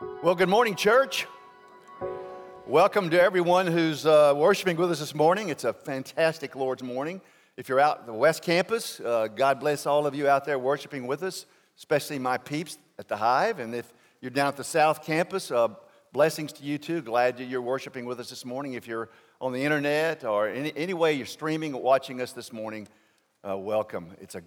Well, good morning, church. Welcome to everyone who's uh, worshiping with us this morning. It's a fantastic Lord's morning. If you're out the West Campus, uh, God bless all of you out there worshiping with us, especially my peeps at the Hive. And if you're down at the South Campus, uh, blessings to you too. Glad you're worshiping with us this morning. If you're on the internet or any, any way you're streaming or watching us this morning, uh, welcome. It's, a,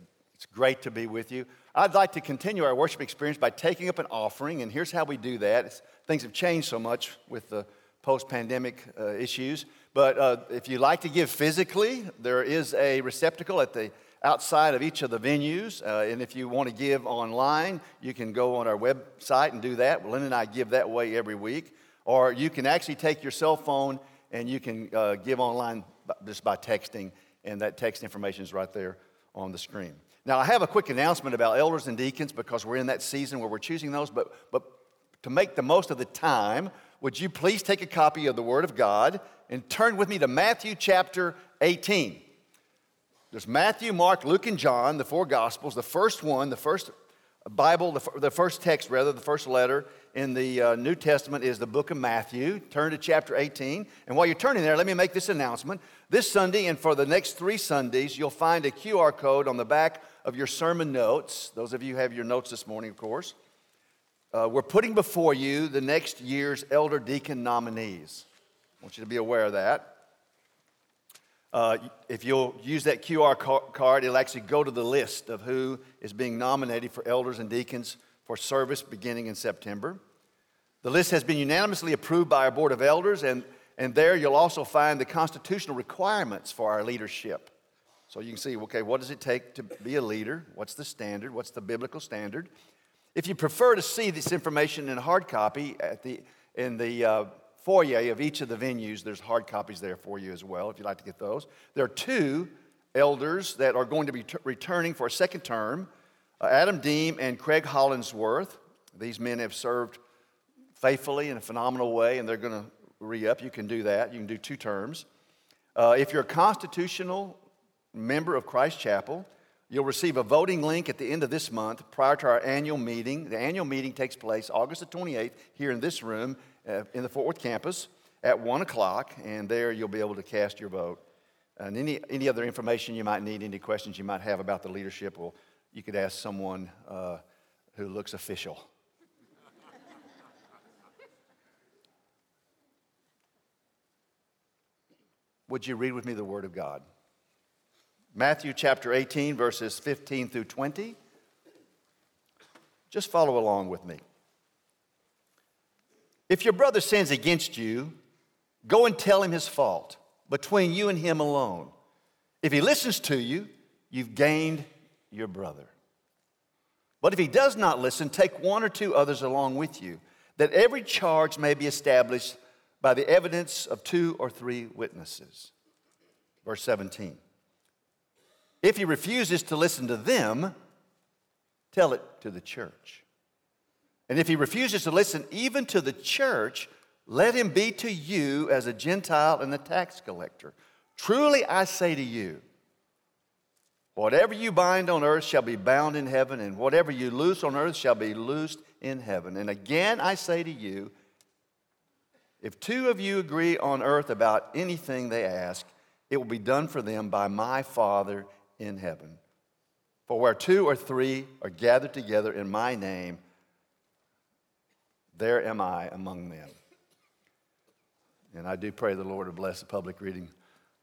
it's great to be with you. I'd like to continue our worship experience by taking up an offering, and here's how we do that. It's, things have changed so much with the post pandemic uh, issues. But uh, if you like to give physically, there is a receptacle at the outside of each of the venues. Uh, and if you want to give online, you can go on our website and do that. Lynn and I give that way every week. Or you can actually take your cell phone and you can uh, give online just by texting, and that text information is right there on the screen. Now, I have a quick announcement about elders and deacons because we're in that season where we're choosing those, but, but to make the most of the time, would you please take a copy of the Word of God and turn with me to Matthew chapter 18? There's Matthew, Mark, Luke, and John, the four Gospels. The first one, the first Bible, the, the first text, rather, the first letter in the uh, New Testament is the book of Matthew. Turn to chapter 18. And while you're turning there, let me make this announcement. This Sunday and for the next three Sundays, you'll find a QR code on the back of your sermon notes. Those of you have your notes this morning, of course. Uh, we're putting before you the next year's elder deacon nominees. I want you to be aware of that. Uh, if you'll use that QR card, it'll actually go to the list of who is being nominated for elders and deacons for service beginning in September. The list has been unanimously approved by our Board of Elders, and, and there you'll also find the constitutional requirements for our leadership. So you can see, okay, what does it take to be a leader? What's the standard? What's the biblical standard? If you prefer to see this information in hard copy at the, in the uh, foyer of each of the venues, there's hard copies there for you as well if you'd like to get those. There are two elders that are going to be t- returning for a second term Adam Deem and Craig Hollingsworth. These men have served faithfully in a phenomenal way, and they're going to re up. You can do that, you can do two terms. Uh, if you're a constitutional member of Christ Chapel, You'll receive a voting link at the end of this month prior to our annual meeting. The annual meeting takes place August the 28th here in this room uh, in the Fort Worth campus at 1 o'clock, and there you'll be able to cast your vote. And any, any other information you might need, any questions you might have about the leadership, well, you could ask someone uh, who looks official. Would you read with me the Word of God? Matthew chapter 18, verses 15 through 20. Just follow along with me. If your brother sins against you, go and tell him his fault between you and him alone. If he listens to you, you've gained your brother. But if he does not listen, take one or two others along with you, that every charge may be established by the evidence of two or three witnesses. Verse 17. If he refuses to listen to them, tell it to the church. And if he refuses to listen even to the church, let him be to you as a Gentile and a tax collector. Truly I say to you, whatever you bind on earth shall be bound in heaven, and whatever you loose on earth shall be loosed in heaven. And again I say to you, if two of you agree on earth about anything they ask, it will be done for them by my Father in heaven. For where two or three are gathered together in my name, there am I among them. And I do pray the Lord to bless the public reading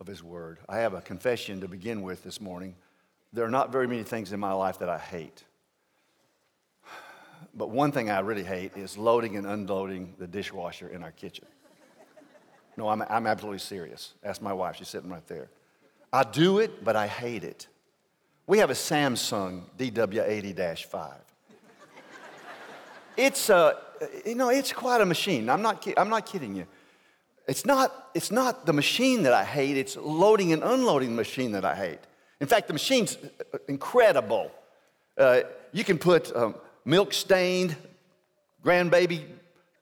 of His Word. I have a confession to begin with this morning. There are not very many things in my life that I hate. But one thing I really hate is loading and unloading the dishwasher in our kitchen. No, I'm, I'm absolutely serious. Ask my wife, she's sitting right there. I do it, but I hate it. We have a Samsung DW80 5. It's, a, you know, it's quite a machine. I'm not, I'm not kidding you. It's not, it's not the machine that I hate, it's loading and unloading the machine that I hate. In fact, the machine's incredible. Uh, you can put um, milk stained grandbaby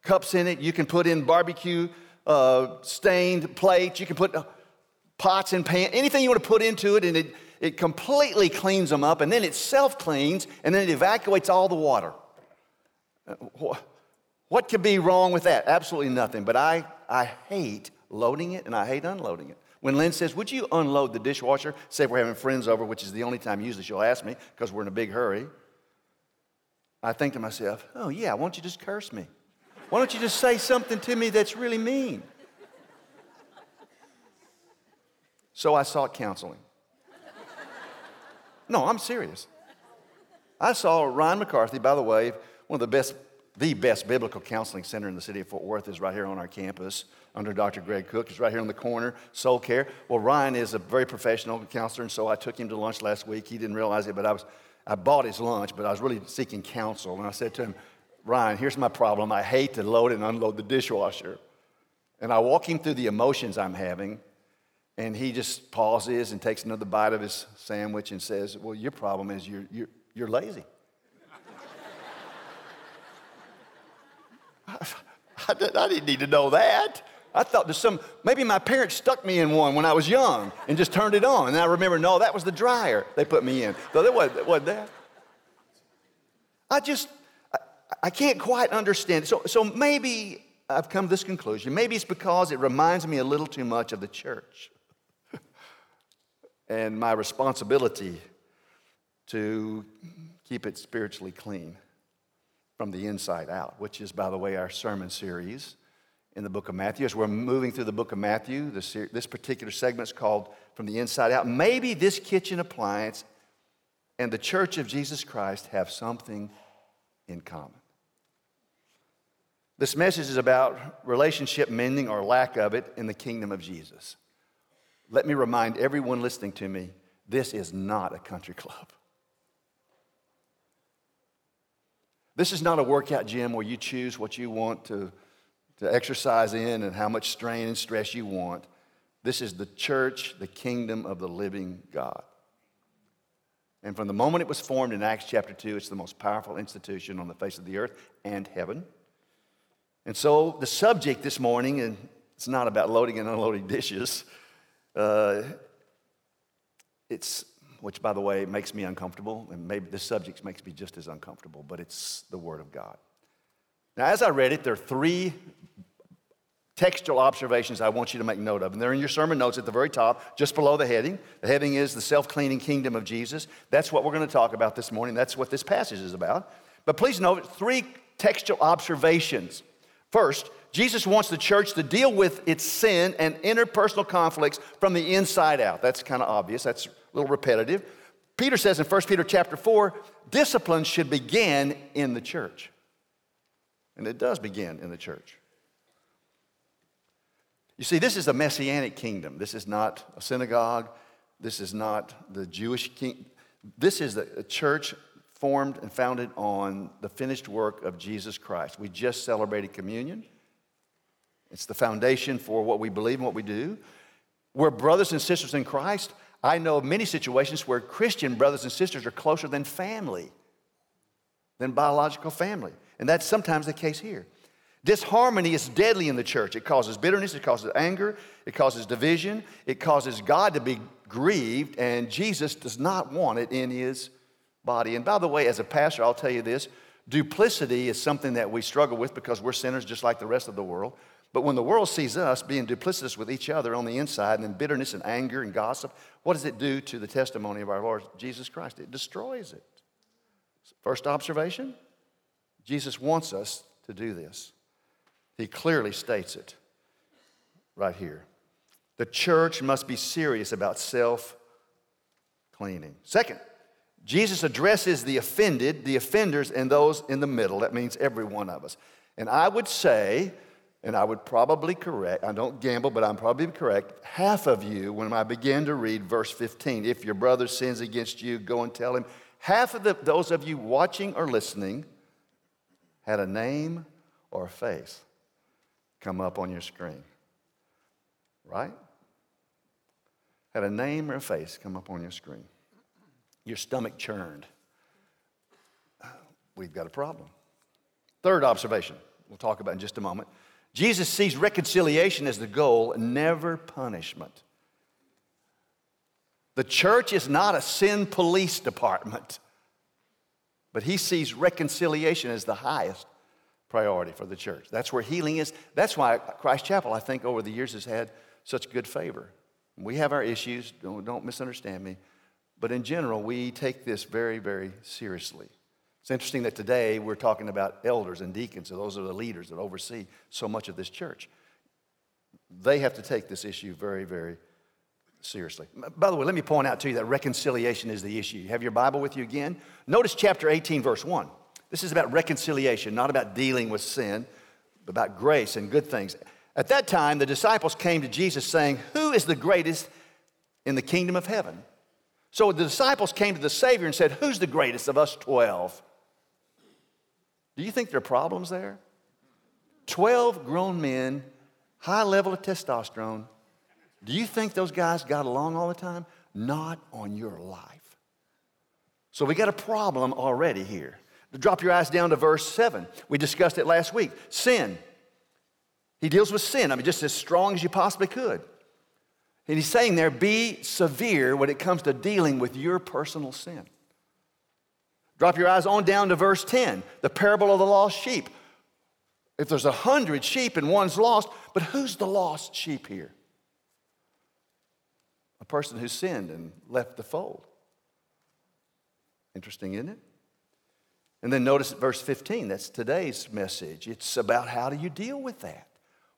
cups in it, you can put in barbecue uh, stained plates, you can put pots and pans, anything you want to put into it, and it, it completely cleans them up, and then it self cleans, and then it evacuates all the water. What could be wrong with that? Absolutely nothing. But I, I hate loading it and I hate unloading it. When Lynn says, Would you unload the dishwasher? Say we're having friends over, which is the only time usually she'll ask me because we're in a big hurry. I think to myself, Oh, yeah, why don't you just curse me? Why don't you just say something to me that's really mean? So I sought counseling. No, I'm serious. I saw Ryan McCarthy, by the way, one of the best, the best biblical counseling center in the city of Fort Worth is right here on our campus under Dr. Greg Cook. It's right here on the corner, Soul Care. Well, Ryan is a very professional counselor, and so I took him to lunch last week. He didn't realize it, but I was I bought his lunch, but I was really seeking counsel. And I said to him, Ryan, here's my problem. I hate to load and unload the dishwasher. And I walk him through the emotions I'm having, and he just pauses and takes another bite of his sandwich and says, Well, your problem is you're, you're, you're lazy. I, I, didn't need to know that. I thought there's some, maybe my parents stuck me in one when I was young and just turned it on. And I remember, no, that was the dryer they put me in. So that wasn't, wasn't that. I just, I, I can't quite understand. So, so maybe I've come to this conclusion. Maybe it's because it reminds me a little too much of the church and my responsibility to keep it spiritually clean from the inside out, which is, by the way, our sermon series in the book of Matthew. As we're moving through the book of Matthew, this, this particular segment is called From the Inside Out. Maybe this kitchen appliance and the church of Jesus Christ have something in common. This message is about relationship mending or lack of it in the kingdom of Jesus. Let me remind everyone listening to me this is not a country club. This is not a workout gym where you choose what you want to to exercise in and how much strain and stress you want. This is the church, the kingdom of the living God. And from the moment it was formed in Acts chapter 2, it's the most powerful institution on the face of the earth and heaven. And so the subject this morning, and it's not about loading and unloading dishes, uh, it's, which by the way makes me uncomfortable, and maybe the subject makes me just as uncomfortable, but it's the Word of God. Now, as I read it, there are three textual observations I want you to make note of. And they're in your sermon notes at the very top, just below the heading. The heading is the self cleaning kingdom of Jesus. That's what we're going to talk about this morning. That's what this passage is about. But please note three textual observations. First, Jesus wants the church to deal with its sin and interpersonal conflicts from the inside out. That's kind of obvious, that's little repetitive. Peter says in 1 Peter chapter 4, discipline should begin in the church. And it does begin in the church. You see, this is a messianic kingdom. This is not a synagogue. This is not the Jewish king. This is a church formed and founded on the finished work of Jesus Christ. We just celebrated communion. It's the foundation for what we believe and what we do. We're brothers and sisters in Christ. I know of many situations where Christian brothers and sisters are closer than family, than biological family. And that's sometimes the case here. Disharmony is deadly in the church. It causes bitterness, it causes anger, it causes division, it causes God to be grieved, and Jesus does not want it in his body. And by the way, as a pastor, I'll tell you this duplicity is something that we struggle with because we're sinners just like the rest of the world. But when the world sees us being duplicitous with each other on the inside, and then bitterness and anger and gossip, what does it do to the testimony of our Lord Jesus Christ? It destroys it. First observation Jesus wants us to do this. He clearly states it right here. The church must be serious about self cleaning. Second, Jesus addresses the offended, the offenders, and those in the middle. That means every one of us. And I would say, and I would probably correct, I don't gamble, but I'm probably correct, half of you, when I begin to read verse 15, if your brother sins against you, go and tell him. Half of the, those of you watching or listening had a name or a face come up on your screen. Right? Had a name or a face come up on your screen. Your stomach churned. We've got a problem. Third observation, we'll talk about in just a moment. Jesus sees reconciliation as the goal, never punishment. The church is not a sin police department, but he sees reconciliation as the highest priority for the church. That's where healing is. That's why Christ Chapel, I think, over the years has had such good favor. We have our issues, don't, don't misunderstand me, but in general, we take this very, very seriously. It's interesting that today we're talking about elders and deacons, those are the leaders that oversee so much of this church. They have to take this issue very, very seriously. By the way, let me point out to you that reconciliation is the issue. You have your Bible with you again? Notice chapter 18, verse 1. This is about reconciliation, not about dealing with sin, but about grace and good things. At that time, the disciples came to Jesus saying, Who is the greatest in the kingdom of heaven? So the disciples came to the Savior and said, Who's the greatest of us 12? Do you think there are problems there? 12 grown men, high level of testosterone, do you think those guys got along all the time? Not on your life. So we got a problem already here. Drop your eyes down to verse 7. We discussed it last week. Sin. He deals with sin, I mean, just as strong as you possibly could. And he's saying there, be severe when it comes to dealing with your personal sin. Drop your eyes on down to verse 10, the parable of the lost sheep. If there's a hundred sheep and one's lost, but who's the lost sheep here? a person who sinned and left the fold. Interesting, isn't it? And then notice verse 15, that's today's message. It's about how do you deal with that?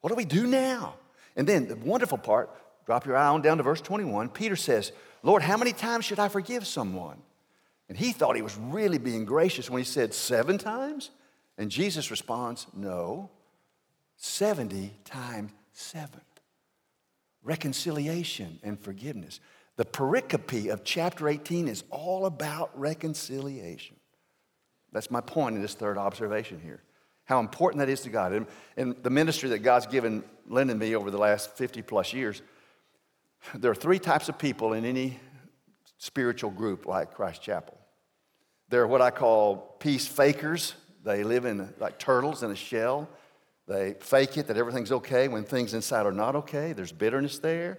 What do we do now? And then the wonderful part, drop your eye on down to verse 21. Peter says, Lord, how many times should I forgive someone? And he thought he was really being gracious when he said seven times. And Jesus responds, No, 70 times seven reconciliation and forgiveness. The pericope of chapter 18 is all about reconciliation. That's my point in this third observation here. How important that is to God. And, and the ministry that God's given and me over the last 50 plus years, there are three types of people in any spiritual group like Christ Chapel. There are what I call peace fakers. They live in like turtles in a shell. They fake it that everything's okay when things inside are not okay. There's bitterness there.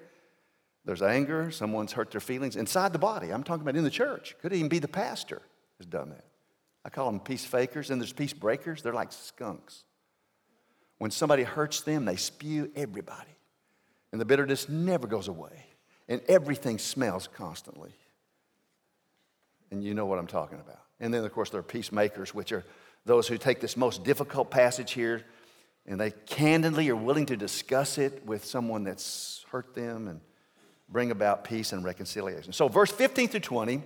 There's anger. Someone's hurt their feelings inside the body. I'm talking about in the church. Could even be the pastor has done that. I call them peace fakers, and there's peace breakers. They're like skunks. When somebody hurts them, they spew everybody. And the bitterness never goes away. And everything smells constantly. And you know what I'm talking about. And then, of course, there are peacemakers, which are those who take this most difficult passage here and they candidly are willing to discuss it with someone that's hurt them and bring about peace and reconciliation. So, verse 15 through 20,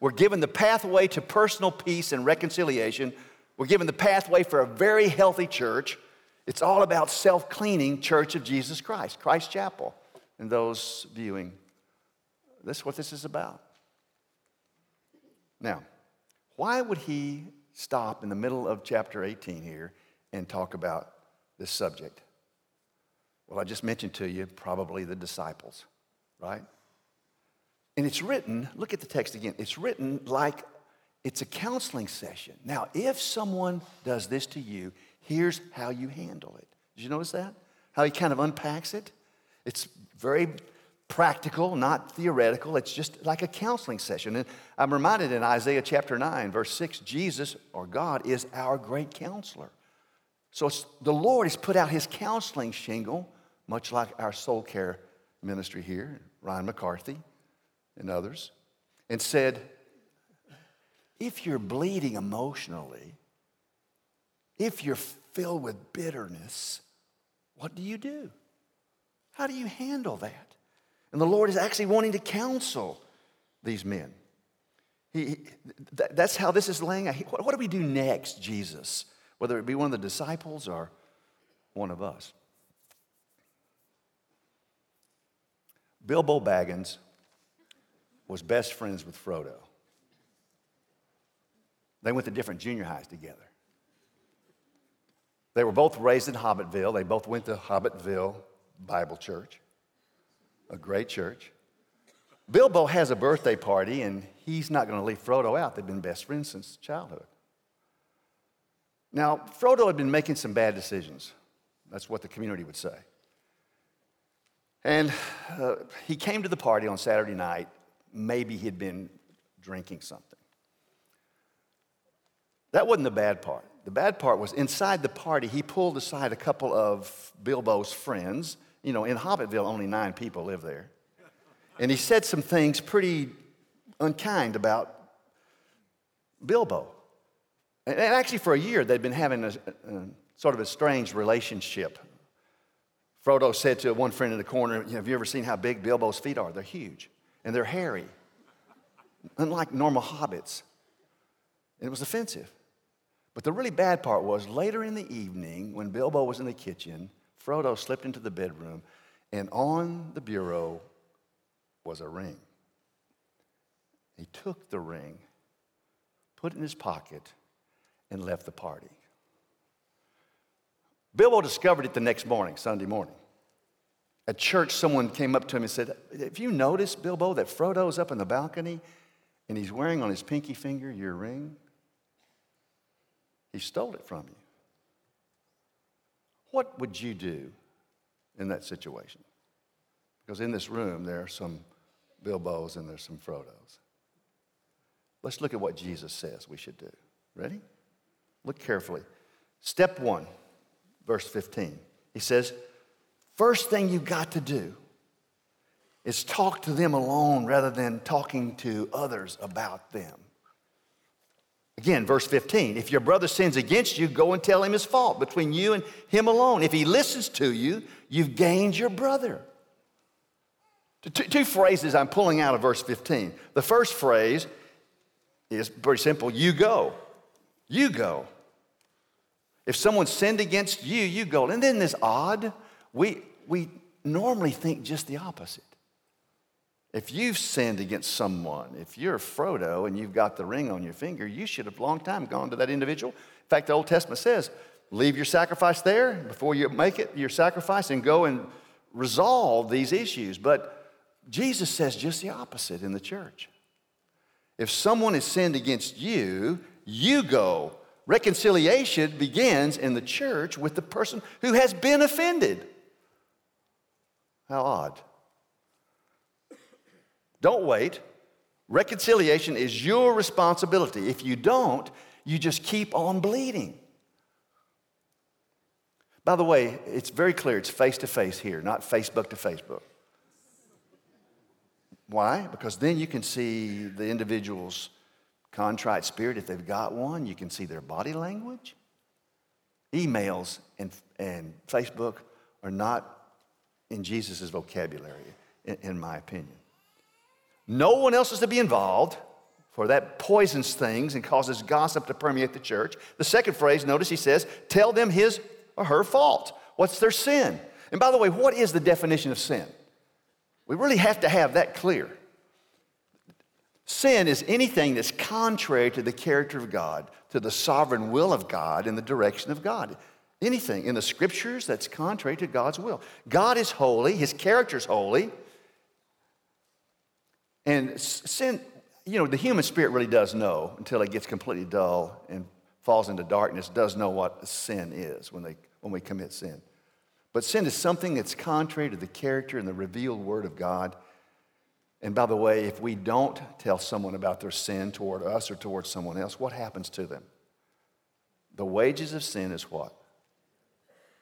we're given the pathway to personal peace and reconciliation. We're given the pathway for a very healthy church. It's all about self cleaning Church of Jesus Christ, Christ Chapel, and those viewing. That's what this is about. Now, why would he stop in the middle of chapter 18 here and talk about this subject? Well, I just mentioned to you probably the disciples, right? And it's written, look at the text again, it's written like it's a counseling session. Now, if someone does this to you, here's how you handle it. Did you notice that? How he kind of unpacks it? It's very practical, not theoretical. It's just like a counseling session. And I'm reminded in Isaiah chapter 9, verse 6, Jesus or God is our great counselor. So the Lord has put out his counseling shingle, much like our soul care ministry here, Ryan McCarthy and others, and said, if you're bleeding emotionally, if you're filled with bitterness, what do you do? How do you handle that? And the Lord is actually wanting to counsel these men. He, that's how this is laying out. What do we do next, Jesus? whether it be one of the disciples or one of us. Bilbo Baggins was best friends with Frodo. They went to different junior highs together. They were both raised in Hobbitville. They both went to Hobbitville Bible Church, a great church. Bilbo has a birthday party, and he's not going to leave Frodo out. They've been best friends since childhood. Now, Frodo had been making some bad decisions. That's what the community would say. And uh, he came to the party on Saturday night. Maybe he'd been drinking something. That wasn't the bad part. the bad part was inside the party, he pulled aside a couple of Bilbo's friends. You know, in Hobbitville, only nine people live there. And he said some things pretty unkind about Bilbo. And actually, for a year, they'd been having a, a sort of a strange relationship. Frodo said to one friend in the corner, Have you ever seen how big Bilbo's feet are? They're huge and they're hairy, unlike normal hobbits. And it was offensive. But the really bad part was later in the evening, when Bilbo was in the kitchen, Frodo slipped into the bedroom, and on the bureau was a ring. He took the ring, put it in his pocket, and left the party. Bilbo discovered it the next morning, Sunday morning. At church, someone came up to him and said, Have you noticed, Bilbo, that Frodo's up in the balcony and he's wearing on his pinky finger your ring? He stole it from you. What would you do in that situation? Because in this room, there are some Bilbos and there's some Frodos. Let's look at what Jesus says we should do. Ready? Look carefully. Step one, verse 15. He says, First thing you've got to do is talk to them alone rather than talking to others about them. Again, verse 15 if your brother sins against you, go and tell him his fault between you and him alone. If he listens to you, you've gained your brother. Two, two phrases I'm pulling out of verse 15. The first phrase is very simple you go. You go. If someone sinned against you, you go. And isn't this odd? We, we normally think just the opposite. If you've sinned against someone, if you're Frodo and you've got the ring on your finger, you should have long time gone to that individual. In fact, the Old Testament says, leave your sacrifice there before you make it your sacrifice and go and resolve these issues. But Jesus says just the opposite in the church. If someone has sinned against you, you go. Reconciliation begins in the church with the person who has been offended. How odd. Don't wait. Reconciliation is your responsibility. If you don't, you just keep on bleeding. By the way, it's very clear it's face to face here, not Facebook to Facebook. Why? Because then you can see the individual's contrite spirit if they've got one, you can see their body language. Emails and, and Facebook are not in Jesus' vocabulary, in, in my opinion. No one else is to be involved, for that poisons things and causes gossip to permeate the church. The second phrase, notice he says, tell them his or her fault. What's their sin? And by the way, what is the definition of sin? We really have to have that clear. Sin is anything that's contrary to the character of God, to the sovereign will of God, in the direction of God. Anything in the scriptures that's contrary to God's will. God is holy, His character is holy, and sin, you know, the human spirit really does know until it gets completely dull and falls into darkness, does know what sin is when, they, when we commit sin. But sin is something that's contrary to the character and the revealed word of God. And by the way, if we don't tell someone about their sin toward us or toward someone else, what happens to them? The wages of sin is what?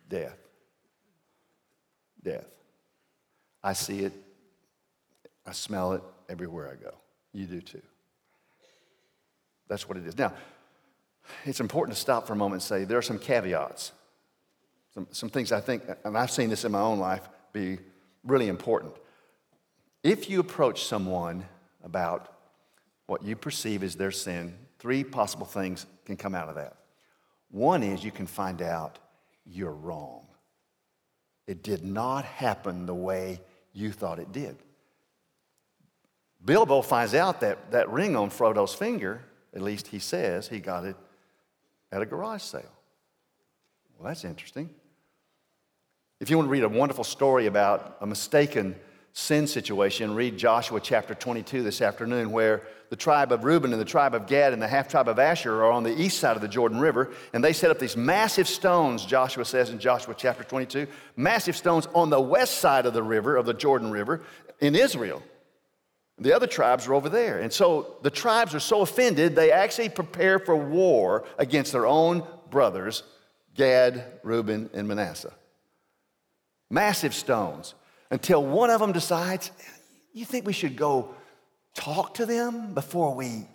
Death. Death. I see it, I smell it, everywhere I go. You do too. That's what it is. Now, it's important to stop for a moment and say there are some caveats, some, some things I think, and I've seen this in my own life, be really important. If you approach someone about what you perceive as their sin, three possible things can come out of that. One is you can find out you're wrong. It did not happen the way you thought it did. Bilbo finds out that that ring on Frodo's finger, at least he says, he got it at a garage sale. Well, that's interesting. If you want to read a wonderful story about a mistaken sin situation, read Joshua chapter 22 this afternoon, where the tribe of Reuben and the tribe of Gad and the half tribe of Asher are on the east side of the Jordan River, and they set up these massive stones, Joshua says in Joshua chapter 22, massive stones on the west side of the river, of the Jordan River, in Israel. The other tribes are over there. And so the tribes are so offended, they actually prepare for war against their own brothers, Gad, Reuben, and Manasseh. Massive stones. Until one of them decides, you think we should go talk to them before we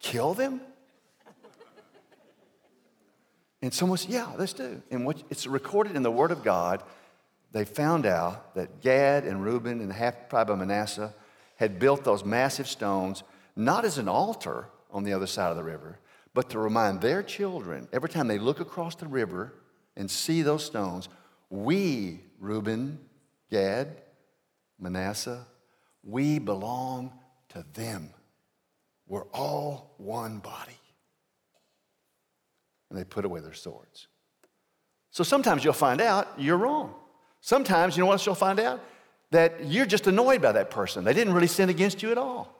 kill them? And someone said, Yeah, let's do. And what, it's recorded in the Word of God. They found out that Gad and Reuben and half tribe of Manasseh had built those massive stones, not as an altar on the other side of the river, but to remind their children every time they look across the river and see those stones, we, Reuben, Gad, Manasseh, we belong to them. We're all one body. And they put away their swords. So sometimes you'll find out you're wrong. Sometimes, you know what else you'll find out? That you're just annoyed by that person. They didn't really sin against you at all.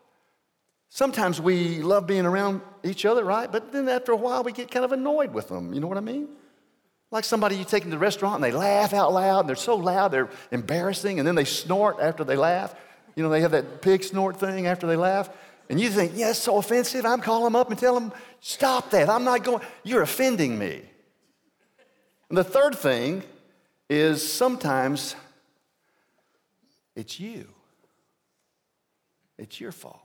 Sometimes we love being around each other, right? But then after a while, we get kind of annoyed with them. You know what I mean? Like somebody you take into the restaurant and they laugh out loud, and they're so loud, they're embarrassing, and then they snort after they laugh. You know, they have that pig snort thing after they laugh. And you think, yeah, it's so offensive. I'm calling them up and tell them, stop that. I'm not going, you're offending me. And the third thing is sometimes it's you, it's your fault.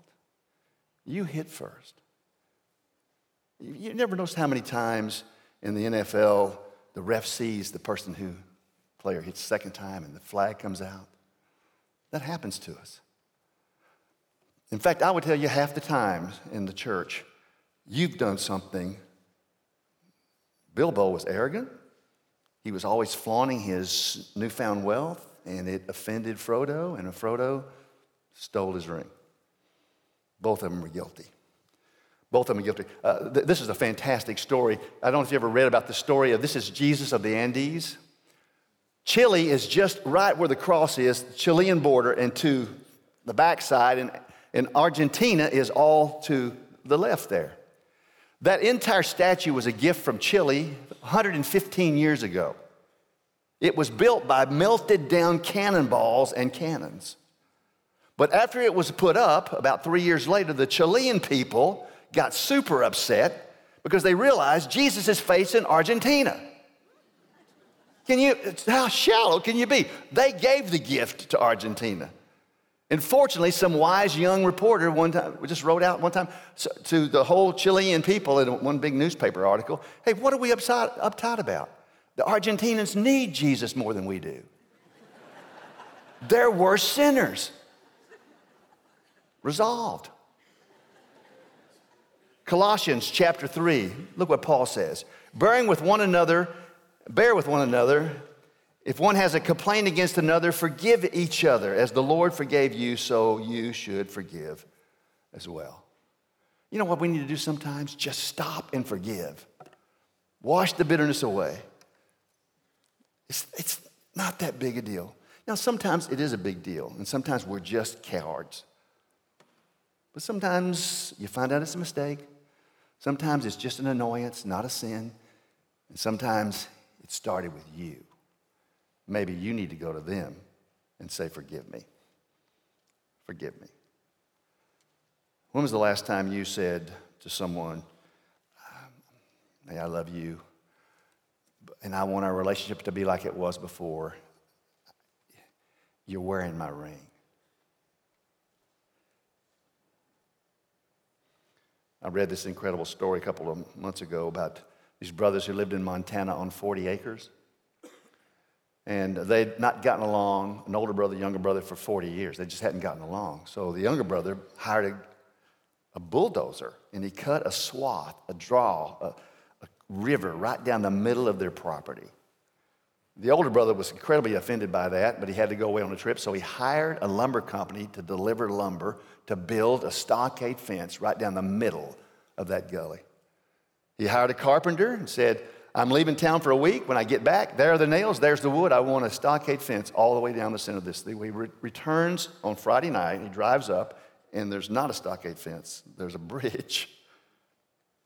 You hit first. You never noticed how many times in the NFL the ref sees the person who player hits second time and the flag comes out. That happens to us. In fact, I would tell you half the time in the church, you've done something. Bilbo was arrogant. He was always flaunting his newfound wealth, and it offended Frodo, and Frodo stole his ring. Both of them were guilty. Both of them are guilty. Uh, th- this is a fantastic story. I don't know if you ever read about the story of this is Jesus of the Andes. Chile is just right where the cross is, the Chilean border, and to the backside, and, and Argentina is all to the left there. That entire statue was a gift from Chile 115 years ago. It was built by melted down cannonballs and cannons. But after it was put up, about three years later, the Chilean people got super upset because they realized Jesus is facing Argentina. Can you, how shallow can you be? They gave the gift to Argentina. And fortunately, some wise young reporter one time just wrote out one time to the whole Chilean people in one big newspaper article hey, what are we uptight about? The Argentinians need Jesus more than we do. They're worse sinners resolved. Colossians chapter 3, look what Paul says. Bearing with one another, bear with one another. If one has a complaint against another, forgive each other. As the Lord forgave you, so you should forgive as well. You know what we need to do sometimes? Just stop and forgive. Wash the bitterness away. It's, it's not that big a deal. Now, sometimes it is a big deal, and sometimes we're just cowards. But sometimes you find out it's a mistake. Sometimes it's just an annoyance, not a sin. And sometimes it started with you. Maybe you need to go to them and say, Forgive me. Forgive me. When was the last time you said to someone, May I love you, and I want our relationship to be like it was before? You're wearing my ring. I read this incredible story a couple of months ago about these brothers who lived in Montana on 40 acres. And they'd not gotten along, an older brother, younger brother, for 40 years. They just hadn't gotten along. So the younger brother hired a, a bulldozer and he cut a swath, a draw, a, river right down the middle of their property. The older brother was incredibly offended by that, but he had to go away on a trip, so he hired a lumber company to deliver lumber to build a stockade fence right down the middle of that gully. He hired a carpenter and said, I'm leaving town for a week. When I get back, there are the nails, there's the wood. I want a stockade fence all the way down the center of this. thing. He re- returns on Friday night, he drives up, and there's not a stockade fence, there's a bridge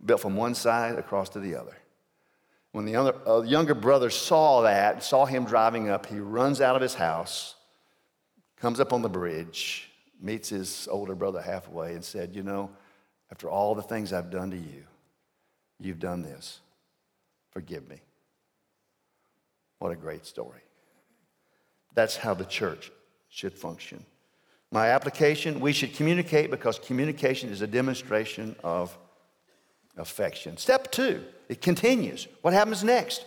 built from one side across to the other. When the other, uh, younger brother saw that, saw him driving up, he runs out of his house, comes up on the bridge, meets his older brother halfway, and said, You know, after all the things I've done to you, you've done this. forgive me. What a great story. That's how the church should function. My application we should communicate because communication is a demonstration of affection. Step two, it continues. What happens next?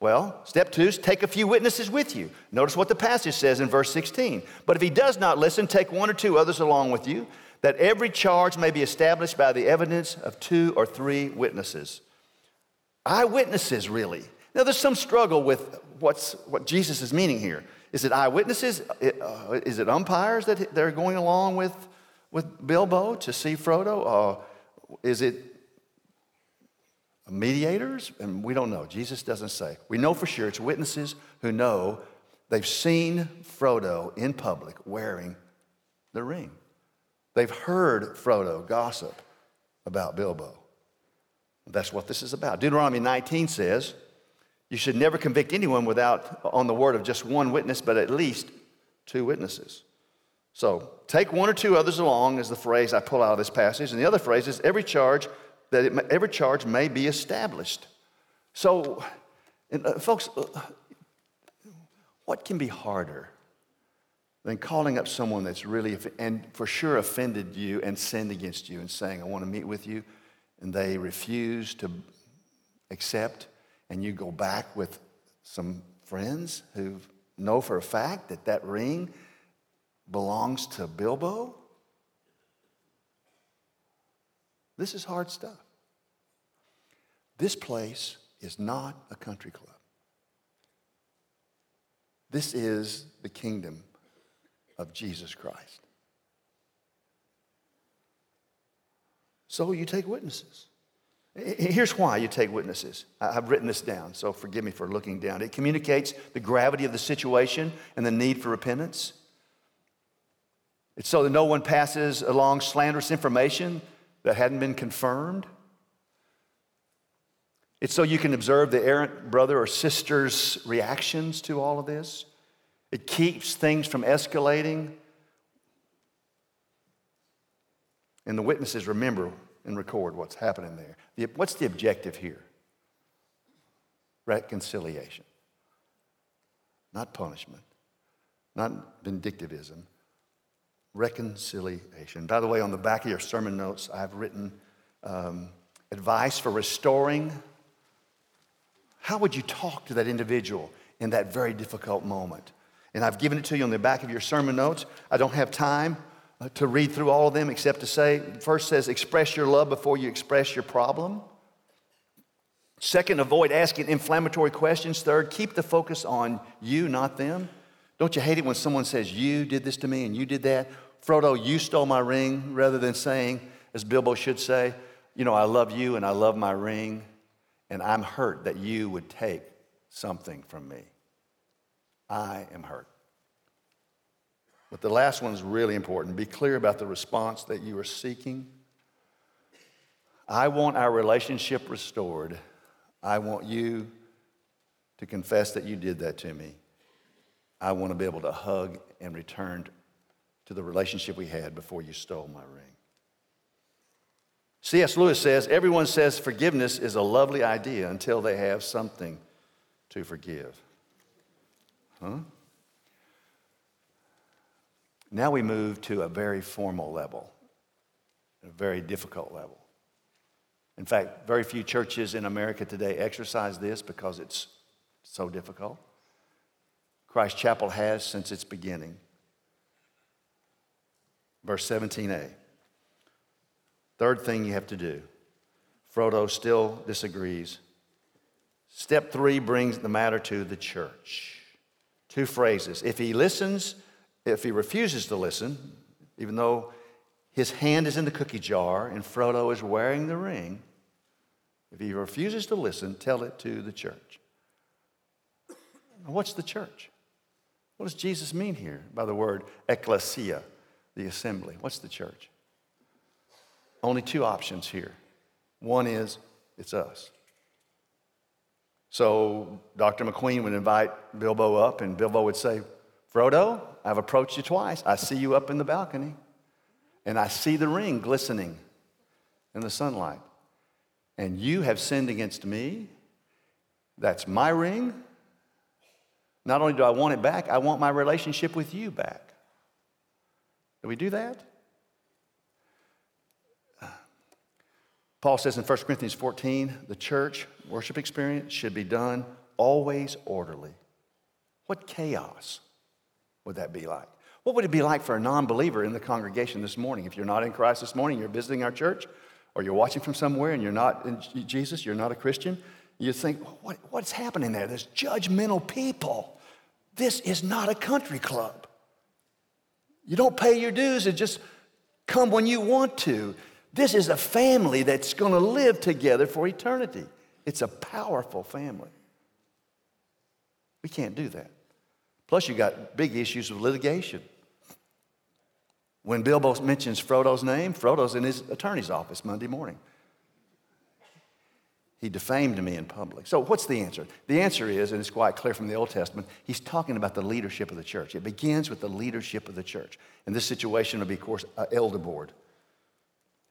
Well, step two is take a few witnesses with you. Notice what the passage says in verse 16. But if he does not listen, take one or two others along with you, that every charge may be established by the evidence of two or three witnesses. Eyewitnesses, really. Now, there's some struggle with what's, what Jesus is meaning here. Is it eyewitnesses? Uh, is it umpires that they're going along with, with Bilbo to see Frodo? Uh, is it mediators? And we don't know. Jesus doesn't say. We know for sure it's witnesses who know they've seen Frodo in public wearing the ring. They've heard Frodo gossip about Bilbo. That's what this is about. Deuteronomy 19 says, you should never convict anyone without on the word of just one witness, but at least two witnesses. So take one or two others along is the phrase I pull out of this passage. And the other phrase is every charge that it, every charge may be established. So, and, uh, folks, uh, what can be harder than calling up someone that's really, and for sure offended you and sinned against you and saying, I want to meet with you, and they refuse to accept, and you go back with some friends who know for a fact that that ring belongs to Bilbo? This is hard stuff. This place is not a country club. This is the kingdom of Jesus Christ. So you take witnesses. Here's why you take witnesses. I've written this down, so forgive me for looking down. It communicates the gravity of the situation and the need for repentance. It's so that no one passes along slanderous information that hadn't been confirmed. It's so you can observe the errant brother or sister's reactions to all of this. It keeps things from escalating. And the witnesses remember and record what's happening there. The, what's the objective here? Reconciliation, not punishment, not vindictivism, reconciliation. By the way, on the back of your sermon notes, I've written um, advice for restoring. How would you talk to that individual in that very difficult moment? And I've given it to you on the back of your sermon notes. I don't have time uh, to read through all of them except to say first says, express your love before you express your problem. Second, avoid asking inflammatory questions. Third, keep the focus on you, not them. Don't you hate it when someone says, You did this to me and you did that? Frodo, you stole my ring, rather than saying, as Bilbo should say, You know, I love you and I love my ring, and I'm hurt that you would take something from me. I am hurt. But the last one is really important. Be clear about the response that you are seeking. I want our relationship restored. I want you to confess that you did that to me. I want to be able to hug and return to the relationship we had before you stole my ring. C.S. Lewis says everyone says forgiveness is a lovely idea until they have something to forgive. Huh? Now we move to a very formal level, a very difficult level. In fact, very few churches in America today exercise this because it's so difficult. Christ Chapel has since its beginning. Verse 17a. Third thing you have to do Frodo still disagrees. Step three brings the matter to the church. Two phrases. If he listens, if he refuses to listen, even though his hand is in the cookie jar and Frodo is wearing the ring, if he refuses to listen, tell it to the church. what's the church? What does Jesus mean here by the word ecclesia, the assembly? What's the church? Only two options here. One is it's us. So Dr. McQueen would invite Bilbo up, and Bilbo would say, Frodo, I've approached you twice. I see you up in the balcony, and I see the ring glistening in the sunlight. And you have sinned against me, That's my ring. Not only do I want it back, I want my relationship with you back. Do we do that? Paul says in 1 Corinthians 14, the church worship experience should be done always orderly. What chaos would that be like? What would it be like for a non believer in the congregation this morning? If you're not in Christ this morning, you're visiting our church, or you're watching from somewhere and you're not in Jesus, you're not a Christian, you think, what, what's happening there? There's judgmental people. This is not a country club. You don't pay your dues and just come when you want to. This is a family that's going to live together for eternity. It's a powerful family. We can't do that. Plus, you got big issues with litigation. When Bilbo mentions Frodo's name, Frodo's in his attorney's office Monday morning. He defamed me in public. So, what's the answer? The answer is, and it's quite clear from the Old Testament, he's talking about the leadership of the church. It begins with the leadership of the church. In this situation, would be, of course, elder board.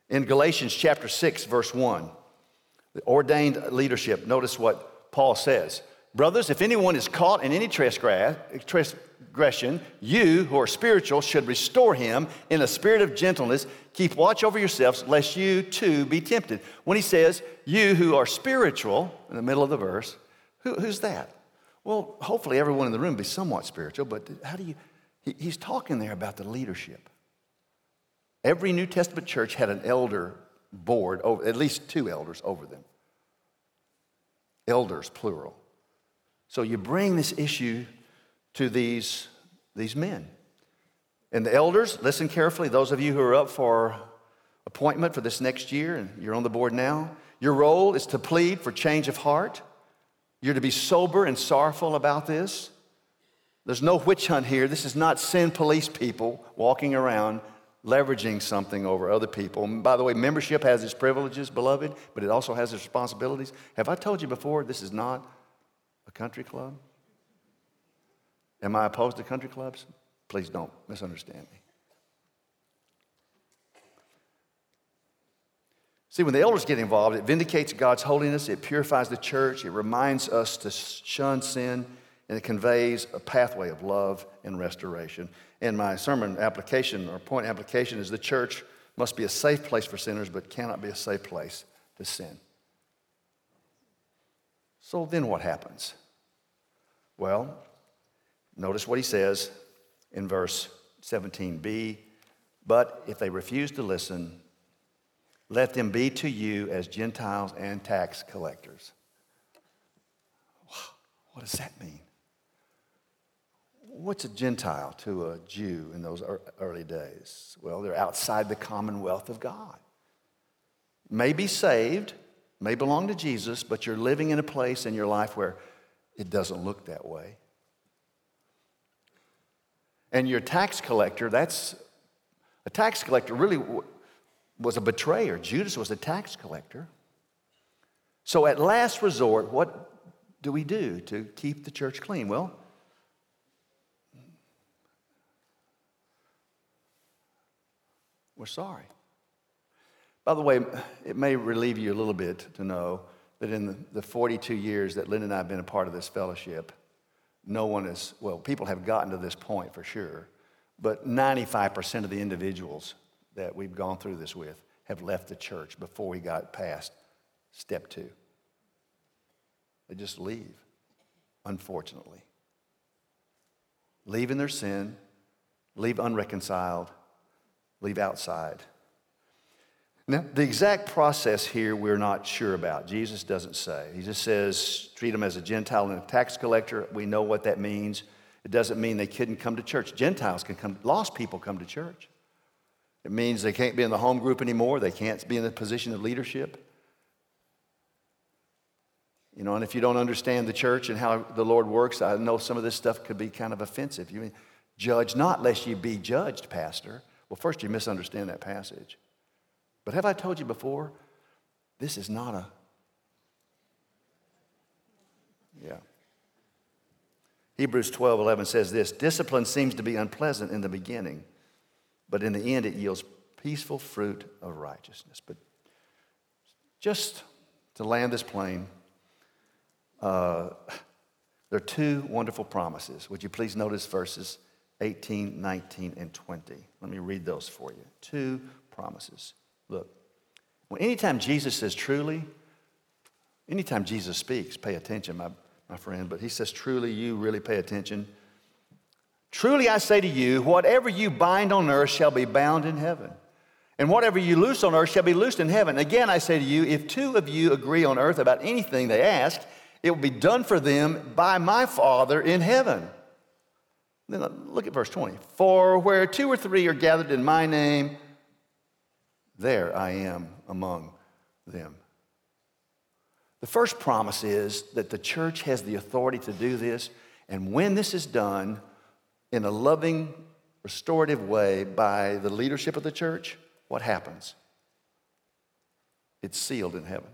In Galatians chapter 6, verse 1, the ordained leadership, notice what Paul says. Brothers, if anyone is caught in any transgression, you who are spiritual should restore him in a spirit of gentleness. Keep watch over yourselves, lest you too be tempted. When he says, you who are spiritual, in the middle of the verse, who, who's that? Well, hopefully everyone in the room be somewhat spiritual, but how do you, he, he's talking there about the leadership. Every New Testament church had an elder board, at least two elders over them. Elders, plural. So you bring this issue to these, these men. And the elders, listen carefully, those of you who are up for appointment for this next year, and you're on the board now, your role is to plead for change of heart. You're to be sober and sorrowful about this. There's no witch hunt here. This is not sin police people walking around leveraging something over other people. And by the way, membership has its privileges, beloved, but it also has its responsibilities. Have I told you before this is not a country club? Am I opposed to country clubs? Please don't misunderstand me. See, when the elders get involved, it vindicates God's holiness, it purifies the church, it reminds us to shun sin, and it conveys a pathway of love and restoration. And my sermon application or point application is the church must be a safe place for sinners, but cannot be a safe place to sin. So then what happens? Well, notice what he says in verse 17b. But if they refuse to listen, let them be to you as Gentiles and tax collectors. What does that mean? What's a Gentile to a Jew in those early days? Well, they're outside the commonwealth of God. May be saved, may belong to Jesus, but you're living in a place in your life where it doesn't look that way. And your tax collector, that's a tax collector really was a betrayer. Judas was a tax collector. So, at last resort, what do we do to keep the church clean? Well, we're sorry. By the way, it may relieve you a little bit to know that in the 42 years that Lynn and I have been a part of this fellowship, no one is, well, people have gotten to this point for sure, but 95% of the individuals that we've gone through this with have left the church before we got past step two. They just leave, unfortunately. Leave in their sin, leave unreconciled, leave outside. Now, the exact process here we're not sure about. Jesus doesn't say. He just says, treat them as a Gentile and a tax collector. We know what that means. It doesn't mean they couldn't come to church. Gentiles can come, lost people come to church. It means they can't be in the home group anymore, they can't be in the position of leadership. You know, and if you don't understand the church and how the Lord works, I know some of this stuff could be kind of offensive. You mean, judge not lest you be judged, Pastor. Well, first you misunderstand that passage. But have I told you before? This is not a. Yeah. Hebrews 12 11 says this Discipline seems to be unpleasant in the beginning, but in the end it yields peaceful fruit of righteousness. But just to land this plane, uh, there are two wonderful promises. Would you please notice verses 18, 19, and 20? Let me read those for you. Two promises. Look, anytime Jesus says truly, anytime Jesus speaks, pay attention, my, my friend, but he says truly, you really pay attention. Truly I say to you, whatever you bind on earth shall be bound in heaven. And whatever you loose on earth shall be loosed in heaven. Again, I say to you, if two of you agree on earth about anything they ask, it will be done for them by my Father in heaven. Then look at verse 20. For where two or three are gathered in my name, there I am among them. The first promise is that the church has the authority to do this, and when this is done in a loving, restorative way by the leadership of the church, what happens? It's sealed in heaven.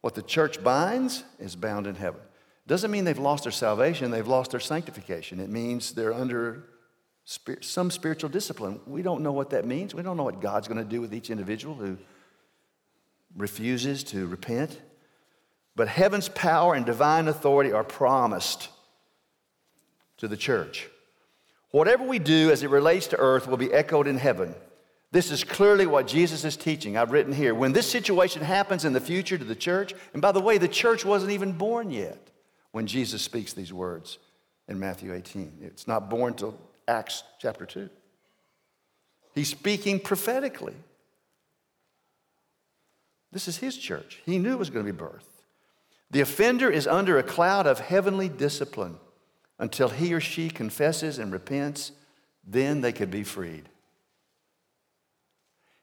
What the church binds is bound in heaven. Doesn't mean they've lost their salvation, they've lost their sanctification. It means they're under some spiritual discipline. We don't know what that means. We don't know what God's going to do with each individual who refuses to repent. But heaven's power and divine authority are promised to the church. Whatever we do as it relates to earth will be echoed in heaven. This is clearly what Jesus is teaching. I've written here. When this situation happens in the future to the church, and by the way, the church wasn't even born yet when Jesus speaks these words in Matthew 18. It's not born till Acts chapter 2. He's speaking prophetically. This is his church. He knew it was going to be birth. The offender is under a cloud of heavenly discipline until he or she confesses and repents, then they could be freed.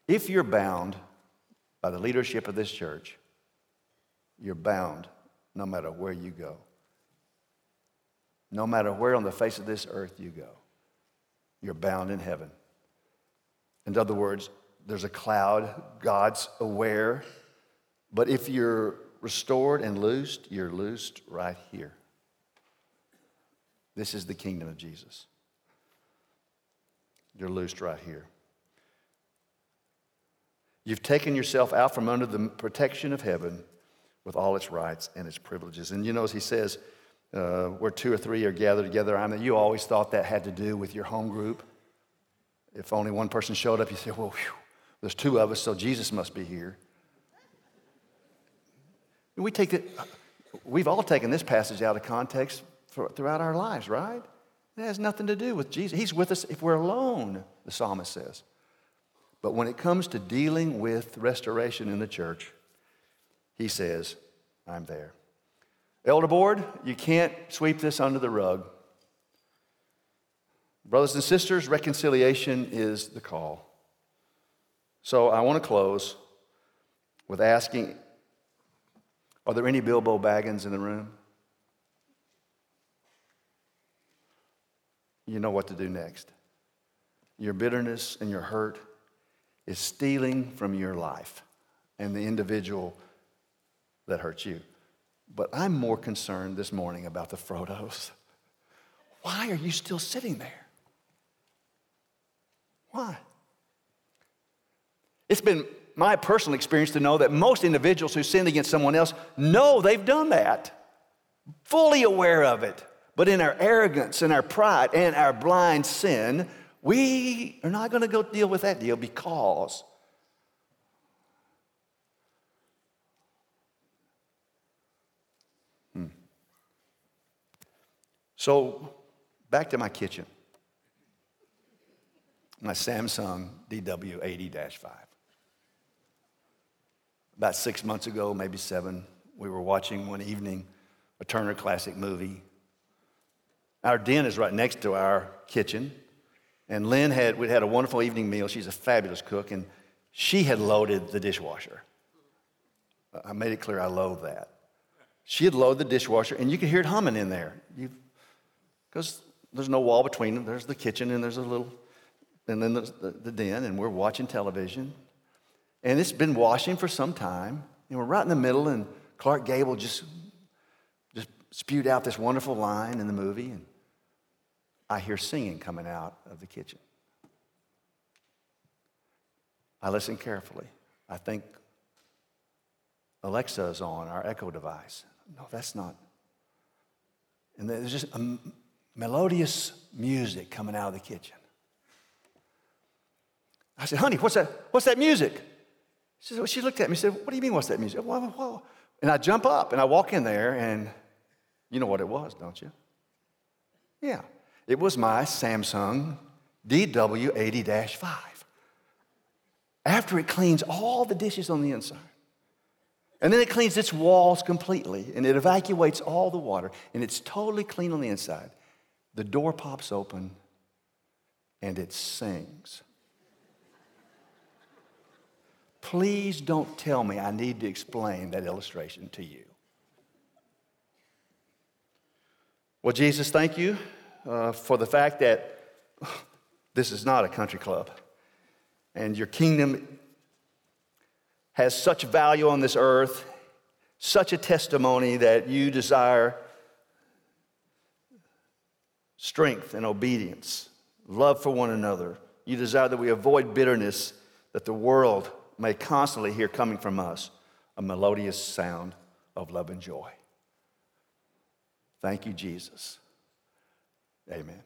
If you're bound by the leadership of this church, you're bound no matter where you go. No matter where on the face of this earth you go, you're bound in heaven. In other words, there's a cloud, God's aware, but if you're restored and loosed, you're loosed right here. This is the kingdom of Jesus. You're loosed right here. You've taken yourself out from under the protection of heaven with all its rights and its privileges. And you know, as he says, uh, where two or three are gathered together, I mean, you always thought that had to do with your home group. If only one person showed up, you say, well, whew, there's two of us, so Jesus must be here. And we take it, we've all taken this passage out of context for, throughout our lives, right? It has nothing to do with Jesus. He's with us if we're alone, the psalmist says. But when it comes to dealing with restoration in the church, he says, I'm there. Elder board, you can't sweep this under the rug. Brothers and sisters, reconciliation is the call. So I want to close with asking Are there any Bilbo Baggins in the room? You know what to do next. Your bitterness and your hurt is stealing from your life and the individual that hurt you. But I'm more concerned this morning about the Frodos. Why are you still sitting there? Why? It's been my personal experience to know that most individuals who sin against someone else know they've done that, fully aware of it. But in our arrogance and our pride and our blind sin, we are not going to go deal with that deal because So, back to my kitchen. My Samsung DW80 5. About six months ago, maybe seven, we were watching one evening a Turner Classic movie. Our den is right next to our kitchen. And Lynn had, we had a wonderful evening meal. She's a fabulous cook, and she had loaded the dishwasher. I made it clear I loathe that. She had loaded the dishwasher, and you could hear it humming in there. Because there's no wall between them. There's the kitchen, and there's a little, and then there's the, the den, and we're watching television. And it's been washing for some time, and we're right in the middle, and Clark Gable just, just spewed out this wonderful line in the movie, and I hear singing coming out of the kitchen. I listen carefully. I think Alexa is on, our Echo device. No, that's not. And there's just a melodious music coming out of the kitchen. I said, honey, what's that, what's that music? She, said, well, she looked at me and said, what do you mean, what's that music? Whoa, whoa. And I jump up and I walk in there, and you know what it was, don't you? Yeah, it was my Samsung DW80 5. After it cleans all the dishes on the inside. And then it cleans its walls completely and it evacuates all the water and it's totally clean on the inside. The door pops open and it sings. Please don't tell me I need to explain that illustration to you. Well, Jesus, thank you uh, for the fact that this is not a country club. And your kingdom has such value on this earth, such a testimony that you desire strength and obedience, love for one another. You desire that we avoid bitterness that the world may constantly hear coming from us a melodious sound of love and joy. Thank you, Jesus. Amen.